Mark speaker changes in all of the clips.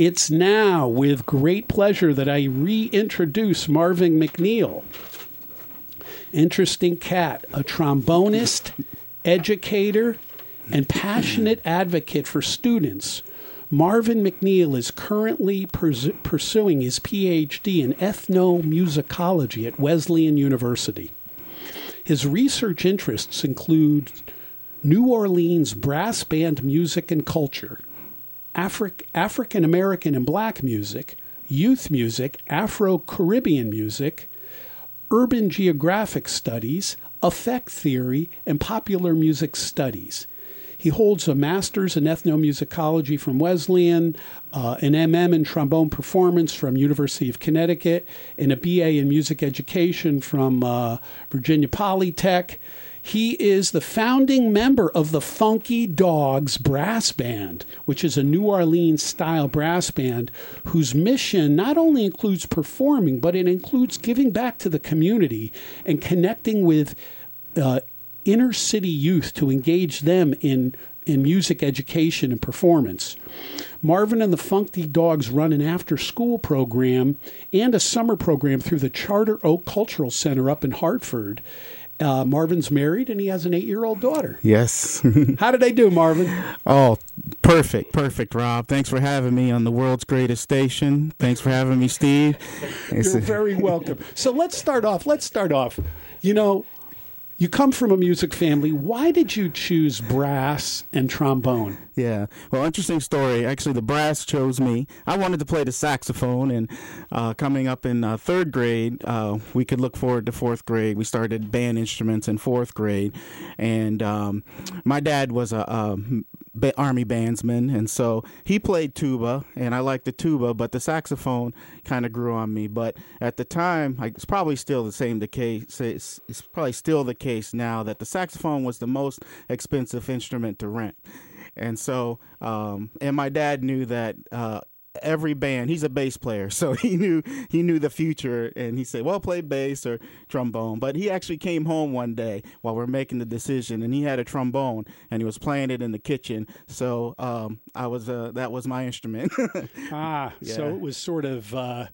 Speaker 1: It's now with great pleasure that I reintroduce Marvin McNeil. Interesting cat, a trombonist, educator, and passionate advocate for students. Marvin McNeil is currently pers- pursuing his PhD in ethnomusicology at Wesleyan University. His research interests include New Orleans brass band music and culture, Afri- African American and black music, youth music, Afro Caribbean music, urban geographic studies, affect theory, and popular music studies. He holds a master's in ethnomusicology from Wesleyan, uh, an MM in trombone performance from University of Connecticut, and a BA in music education from uh, Virginia Polytech. He is the founding member of the Funky Dogs Brass Band, which is a New Orleans style brass band whose mission not only includes performing, but it includes giving back to the community and connecting with uh, inner city youth to engage them in, in music education and performance. Marvin and the Funky Dogs run an after school program and a summer program through the Charter Oak Cultural Center up in Hartford. Uh, Marvin's married and he has an eight year old daughter.
Speaker 2: Yes.
Speaker 1: How did they do, Marvin?
Speaker 2: Oh, perfect. Perfect, Rob. Thanks for having me on the world's greatest station. Thanks for having me, Steve.
Speaker 1: You're very welcome. So let's start off. Let's start off. You know, you come from a music family. Why did you choose brass and trombone?
Speaker 2: Yeah. Well, interesting story. Actually, the brass chose me. I wanted to play the saxophone, and uh, coming up in uh, third grade, uh, we could look forward to fourth grade. We started band instruments in fourth grade, and um, my dad was a, a army bandsman, and so he played tuba, and I liked the tuba, but the saxophone kind of grew on me. But at the time, it's probably still the same the case. It's, it's probably still the case now that the saxophone was the most expensive instrument to rent. And so, um, and my dad knew that uh, every band. He's a bass player, so he knew he knew the future, and he said, "Well, play bass or trombone." But he actually came home one day while we are making the decision, and he had a trombone, and he was playing it in the kitchen. So um, I was uh, that was my instrument.
Speaker 1: ah, yeah. so it was sort of. Uh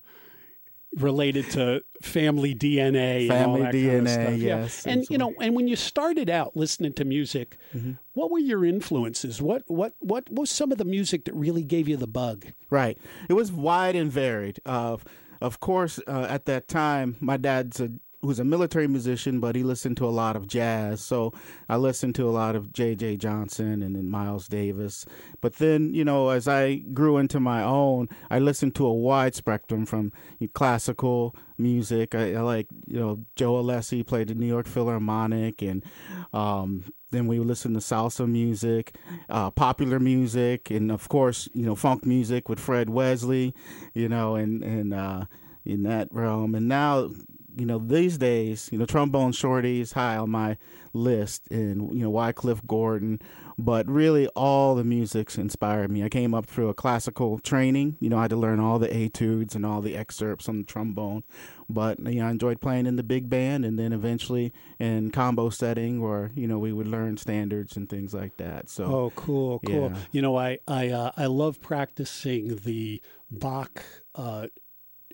Speaker 1: related to family DNA,
Speaker 2: family
Speaker 1: DNA,
Speaker 2: kind of yes.
Speaker 1: Yeah. And you know, and when you started out listening to music, mm-hmm. what were your influences? What what what was some of the music that really gave you the bug?
Speaker 2: Right, it was wide and varied. Uh, of course, uh, at that time, my dad's a who's a military musician, but he listened to a lot of jazz. So I listened to a lot of J.J. Johnson and then Miles Davis. But then, you know, as I grew into my own, I listened to a wide spectrum from classical music. I, I like, you know, Joe Alessi played the New York Philharmonic, and um, then we listened to salsa music, uh, popular music, and of course, you know, funk music with Fred Wesley, you know, and and uh, in that realm. And now you know, these days, you know, trombone shorty is high on my list, and you know, Wycliffe Gordon. But really, all the music's inspired me. I came up through a classical training. You know, I had to learn all the etudes and all the excerpts on the trombone. But you know, I enjoyed playing in the big band, and then eventually in combo setting, where you know we would learn standards and things like that. So,
Speaker 1: oh, cool, cool. Yeah. You know, I I uh, I love practicing the Bach. Uh,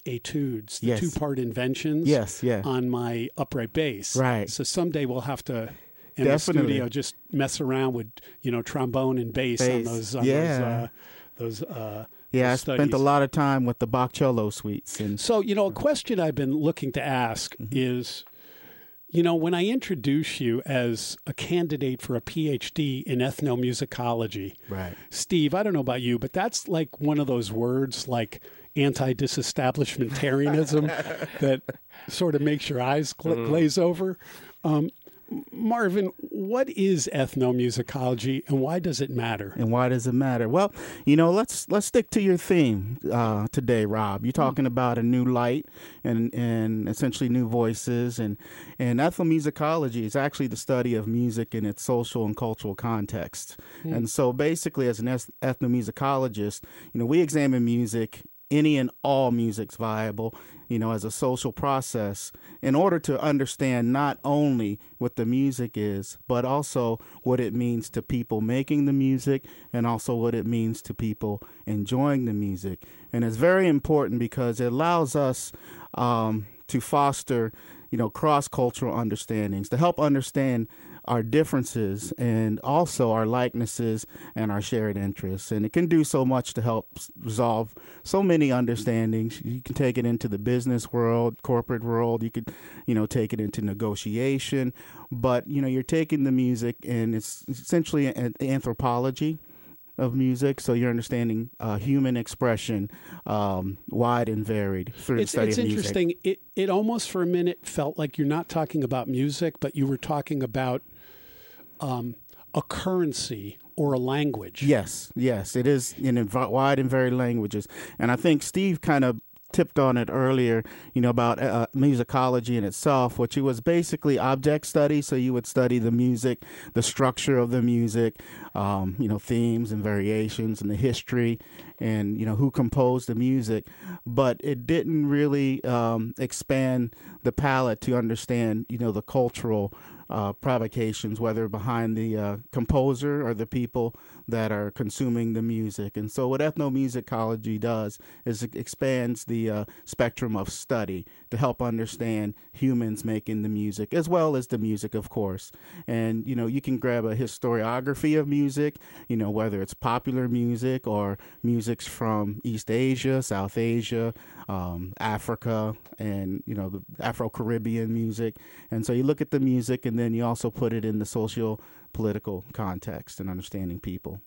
Speaker 1: etudes, the yes. two part inventions
Speaker 2: yes, yeah.
Speaker 1: on my upright bass.
Speaker 2: Right.
Speaker 1: So someday we'll have to in
Speaker 2: Definitely.
Speaker 1: the studio just mess around with, you know, trombone and bass, bass. on those on
Speaker 2: yeah.
Speaker 1: those, uh, those uh,
Speaker 2: yeah,
Speaker 1: I
Speaker 2: spent a lot of time with the Bach cello suites. And
Speaker 1: so, you know, a question I've been looking to ask mm-hmm. is, you know, when I introduce you as a candidate for a PhD in ethnomusicology,
Speaker 2: right,
Speaker 1: Steve, I don't know about you, but that's like one of those words like anti-disestablishmentarianism that sort of makes your eyes gla- mm. glaze over. Um, Marvin, what is ethnomusicology and why does it matter?
Speaker 2: And why does it matter? Well, you know, let's let's stick to your theme uh, today, Rob. You're talking mm. about a new light and and essentially new voices and and ethnomusicology is actually the study of music in its social and cultural context. Mm. And so basically as an ethnomusicologist, you know, we examine music any and all music's viable, you know, as a social process in order to understand not only what the music is, but also what it means to people making the music and also what it means to people enjoying the music. And it's very important because it allows us um, to foster, you know, cross cultural understandings, to help understand our differences and also our likenesses and our shared interests. And it can do so much to help resolve so many understandings. You can take it into the business world, corporate world. You could, you know, take it into negotiation. But, you know, you're taking the music and it's essentially an anthropology of music, so you're understanding uh, human expression, um, wide and varied through
Speaker 1: it's,
Speaker 2: the study
Speaker 1: it's
Speaker 2: of
Speaker 1: music. interesting. It it almost for a minute felt like you're not talking about music, but you were talking about um, a currency or a language.
Speaker 2: Yes, yes, it is in wide and varied languages, and I think Steve kind of tipped on it earlier, you know, about uh, musicology in itself, which was basically object study. So you would study the music, the structure of the music, um, you know, themes and variations and the history and, you know, who composed the music. But it didn't really um, expand the palette to understand, you know, the cultural provocations, whether behind the uh, composer or the people that are consuming the music. And so, what ethnomusicology does is it expands the uh, spectrum of study to help understand humans making the music, as well as the music, of course. And you know, you can grab a historiography of music, you know, whether it's popular music or music's from East Asia, South Asia, um, Africa, and you know, the Afro Caribbean music. And so, you look at the music and then you also put it in the social political context and understanding people.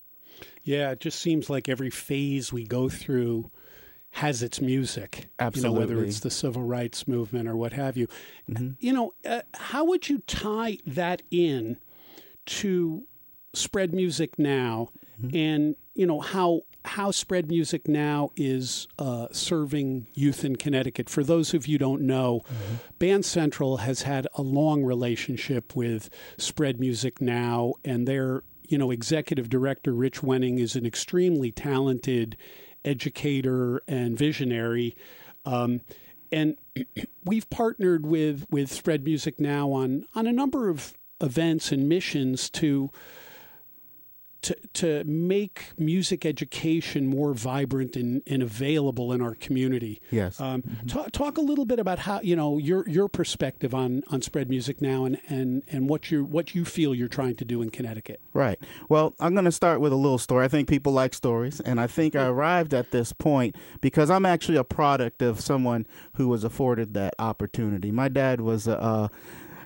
Speaker 1: Yeah, it just seems like every phase we go through has its music.
Speaker 2: Absolutely.
Speaker 1: You know, whether it's the civil rights movement or what have you. Mm-hmm. You know, uh, how would you tie that in to spread music now mm-hmm. and, you know, how how Spread Music Now is uh, serving youth in Connecticut. For those of you don't know, mm-hmm. Band Central has had a long relationship with Spread Music Now, and their you know executive director Rich Wenning is an extremely talented educator and visionary. Um, and we've partnered with with Spread Music Now on on a number of events and missions to to, to make music education more vibrant and, and available in our community.
Speaker 2: Yes. Um, mm-hmm.
Speaker 1: talk, talk a little bit about how you know your your perspective on, on spread music now and, and, and what you what you feel you're trying to do in Connecticut.
Speaker 2: Right. Well, I'm going to start with a little story. I think people like stories, and I think I arrived at this point because I'm actually a product of someone who was afforded that opportunity. My dad was a. Uh,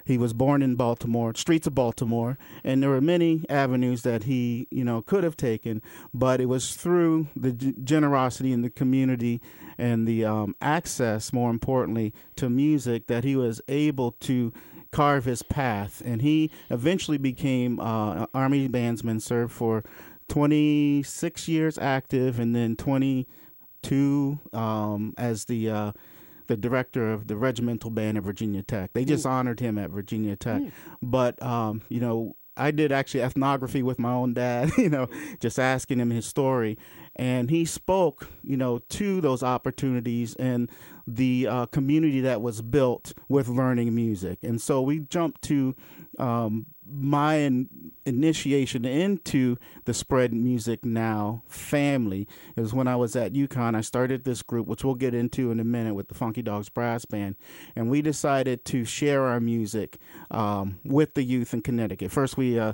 Speaker 2: he was born in Baltimore, streets of Baltimore, and there were many avenues that he, you know, could have taken, but it was through the g- generosity in the community and the um, access, more importantly, to music that he was able to carve his path. And he eventually became uh, Army bandsman, served for 26 years active, and then 22 um, as the uh, the director of the regimental band at Virginia Tech. They just mm. honored him at Virginia Tech. Mm. But um, you know, I did actually ethnography with my own dad, you know, just asking him his story. And he spoke, you know, to those opportunities and the uh, community that was built with learning music. And so we jumped to um, my in, initiation into the Spread Music Now family is when I was at UConn. I started this group, which we'll get into in a minute with the Funky Dogs Brass Band, and we decided to share our music um, with the youth in Connecticut. First, we uh,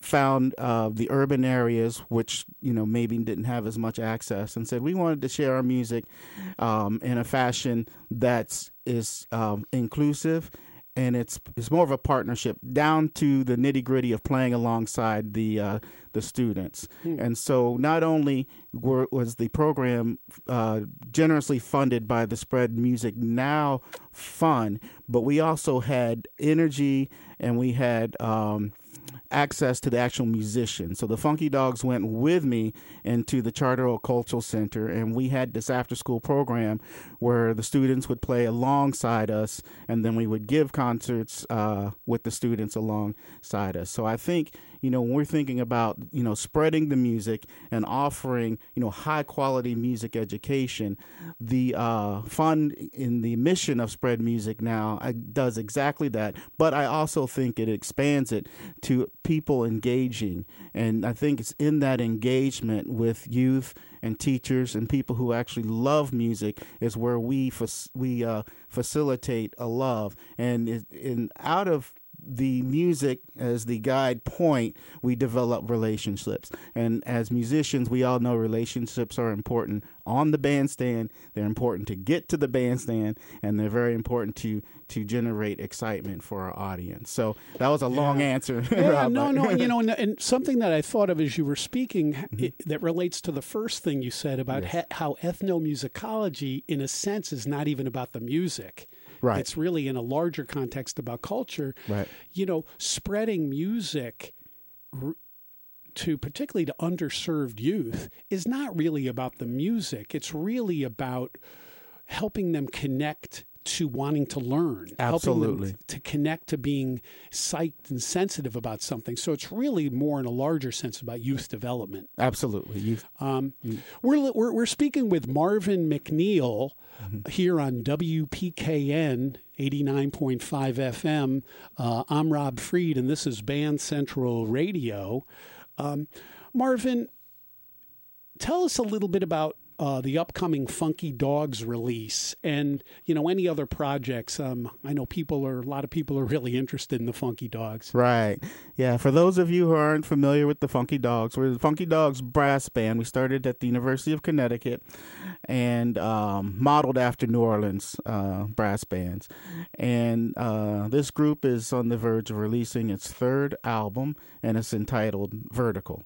Speaker 2: found uh, the urban areas which you know maybe didn't have as much access and said we wanted to share our music um, in a fashion that's is um, inclusive and it's it's more of a partnership down to the nitty gritty of playing alongside the uh, the students. Hmm. And so not only were, was the program uh, generously funded by the Spread Music Now Fund, but we also had energy and we had um, access to the actual musician. So the Funky Dogs went with me into the Charter Oak Cultural Center, and we had this after school program where the students would play alongside us, and then we would give concerts uh, with the students alongside us. So I think you know, when we're thinking about, you know, spreading the music and offering, you know, high quality music education, the uh, fund in the mission of Spread Music now uh, does exactly that. But I also think it expands it to people engaging. And I think it's in that engagement with youth and teachers and people who actually love music is where we we uh, facilitate a love and in out of the music as the guide point, we develop relationships. And as musicians, we all know relationships are important on the bandstand. They're important to get to the bandstand, and they're very important to to generate excitement for our audience. So that was a long answer.
Speaker 1: Yeah, no, no, you know, and, and, something that I thought of as you were speaking mm-hmm. it, that relates to the first thing you said about yes. he, how ethnomusicology, in a sense, is not even about the music.
Speaker 2: Right.
Speaker 1: It's really in a larger context about culture.
Speaker 2: Right.
Speaker 1: You know, spreading music to particularly to underserved youth is not really about the music. It's really about helping them connect to wanting to learn,
Speaker 2: absolutely
Speaker 1: to connect to being psyched and sensitive about something. So it's really more in a larger sense about youth development.
Speaker 2: Absolutely, youth. Um,
Speaker 1: mm. we're, we're we're speaking with Marvin McNeil mm-hmm. here on WPKN 89.5 FM. Uh, I'm Rob Freed, and this is Band Central Radio. Um, Marvin, tell us a little bit about uh, the upcoming Funky Dogs release, and you know any other projects. Um, I know people are a lot of people are really interested in the Funky Dogs.
Speaker 2: Right. Yeah. For those of you who aren't familiar with the Funky Dogs, we're the Funky Dogs brass band. We started at the University of Connecticut, and um, modeled after New Orleans uh, brass bands. And uh, this group is on the verge of releasing its third album, and it's entitled Vertical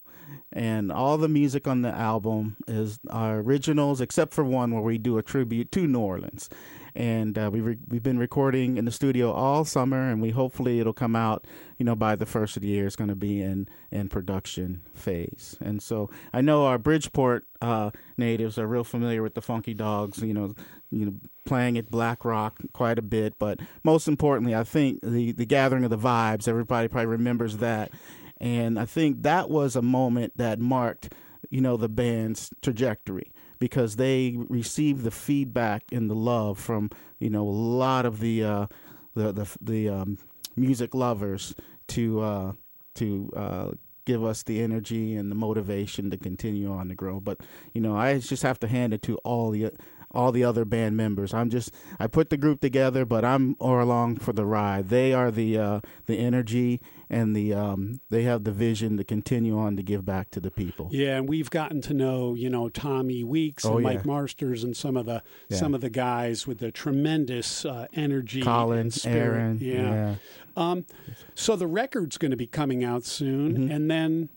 Speaker 2: and all the music on the album is our originals, except for one where we do a tribute to New Orleans. And uh, we re- we've been recording in the studio all summer, and we hopefully it'll come out, you know, by the first of the year. It's going to be in in production phase. And so I know our Bridgeport uh, natives are real familiar with the Funky Dogs. You know, you know, playing at Black Rock quite a bit. But most importantly, I think the the Gathering of the Vibes. Everybody probably remembers that and I think that was a moment that marked, you know, the band's trajectory because they received the feedback and the love from, you know, a lot of the uh, the the, the um, music lovers to uh, to uh, give us the energy and the motivation to continue on to grow. But you know, I just have to hand it to all the all the other band members. I'm just I put the group together, but I'm or along for the ride. They are the uh, the energy and the um, they have the vision to continue on to give back to the people.
Speaker 1: Yeah, and we've gotten to know you know Tommy Weeks and oh, Mike Marsters and some of the yeah. some of the guys with the tremendous uh, energy.
Speaker 2: Colin, Aaron,
Speaker 1: yeah. yeah. Um, so the record's going to be coming out soon, mm-hmm. and then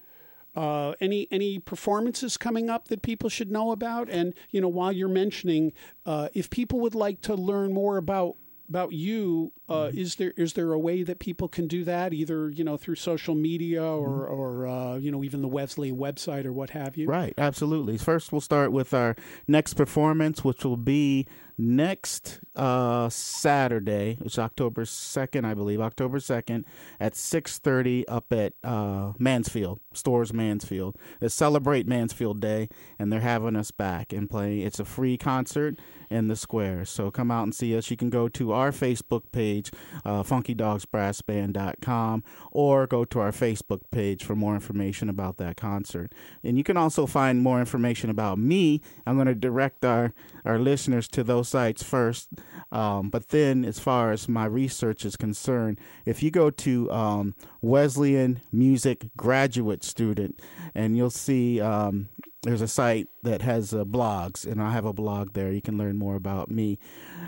Speaker 1: uh, any any performances coming up that people should know about? And you know, while you're mentioning, uh, if people would like to learn more about about you, uh, mm-hmm. is there is there a way that people can do that, either you know through social media or mm-hmm. or uh, you know even the Wesley website or what have you?
Speaker 2: Right, absolutely. First, we'll start with our next performance, which will be next uh, Saturday, which is October second, I believe, October second at six thirty up at uh, Mansfield Storrs Mansfield. They celebrate Mansfield Day, and they're having us back and play. It's a free concert in the square, so come out and see us. You can go to our Facebook page, uh, FunkyDogsBrassBand.com, or go to our Facebook page for more information about that concert. And you can also find more information about me. I'm going to direct our our listeners to those sites first. Um, but then, as far as my research is concerned, if you go to um, Wesleyan Music Graduate Student, and you'll see um, there's a site that has uh, blogs, and I have a blog there. You can learn more about me.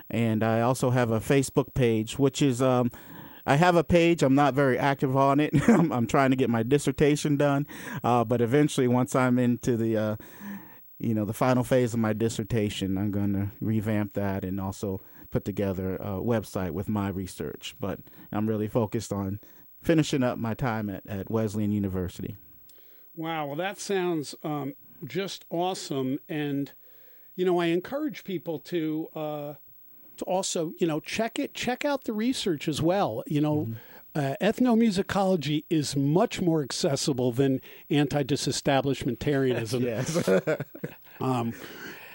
Speaker 2: And I also have a Facebook page, which is. Um, I have a page. I'm not very active on it. I'm, I'm, trying to get my dissertation done, uh, but eventually, once I'm into the uh, you know the final phase of my dissertation i'm going to revamp that and also put together a website with my research but i'm really focused on finishing up my time at, at wesleyan university
Speaker 1: wow well that sounds um, just awesome and you know i encourage people to uh, to also you know check it check out the research as well you know mm-hmm uh, ethnomusicology is much more accessible than anti-disestablishmentarianism.
Speaker 2: Yes.
Speaker 1: Um,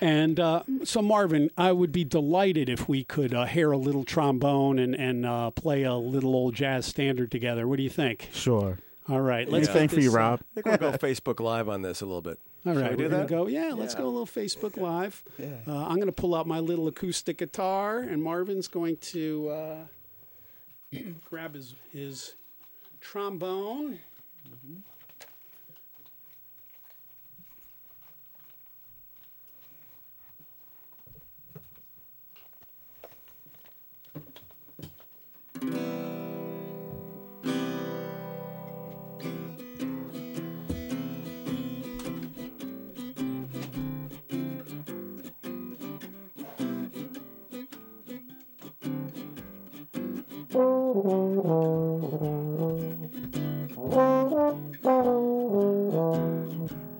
Speaker 1: and uh, so, Marvin, I would be delighted if we could uh, hear a little trombone and, and uh, play a little old jazz standard together. What do you think?
Speaker 2: sure.
Speaker 1: All right, let's
Speaker 2: Anything
Speaker 1: get
Speaker 2: for you,
Speaker 1: uh,
Speaker 2: Rob.
Speaker 3: I think we'll go Facebook Live on this a little bit.
Speaker 1: All right,
Speaker 3: we do
Speaker 1: we're gonna go. Yeah, let's
Speaker 3: Yeah.
Speaker 1: go a little Facebook Live.
Speaker 3: Yeah.
Speaker 1: Uh, I'm going to pull out my little acoustic guitar, and Marvin's going to uh, grab his his trombone.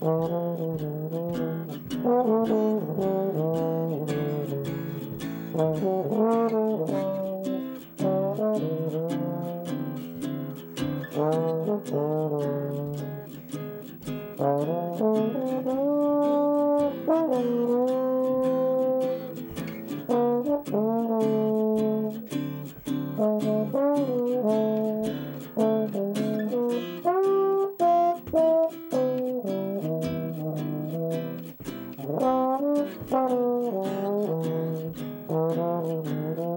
Speaker 1: Come 사랑으로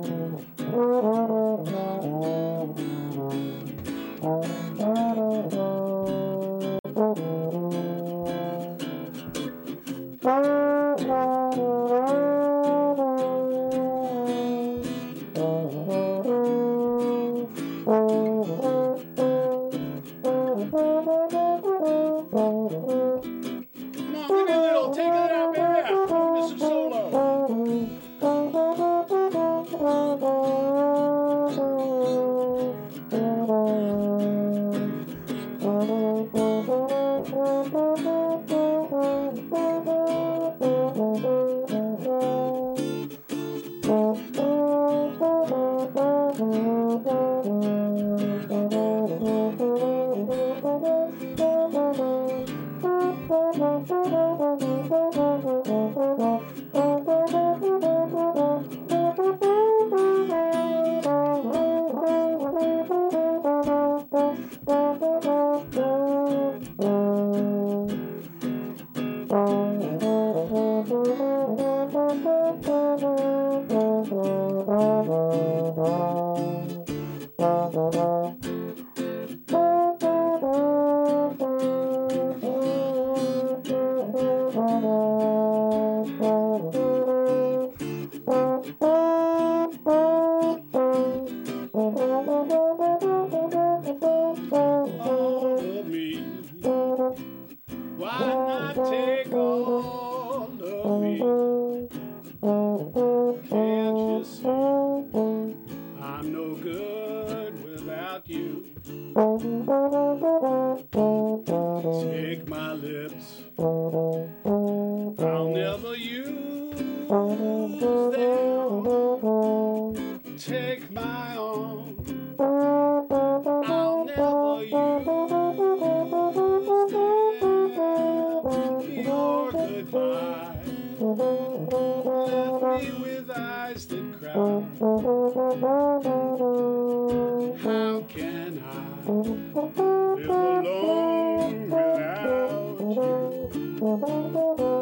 Speaker 1: all without you? Take my lips. I'll never use them. Take my arms. I'll never use them. Your goodbye left me with eyes that cry. Live alone without you?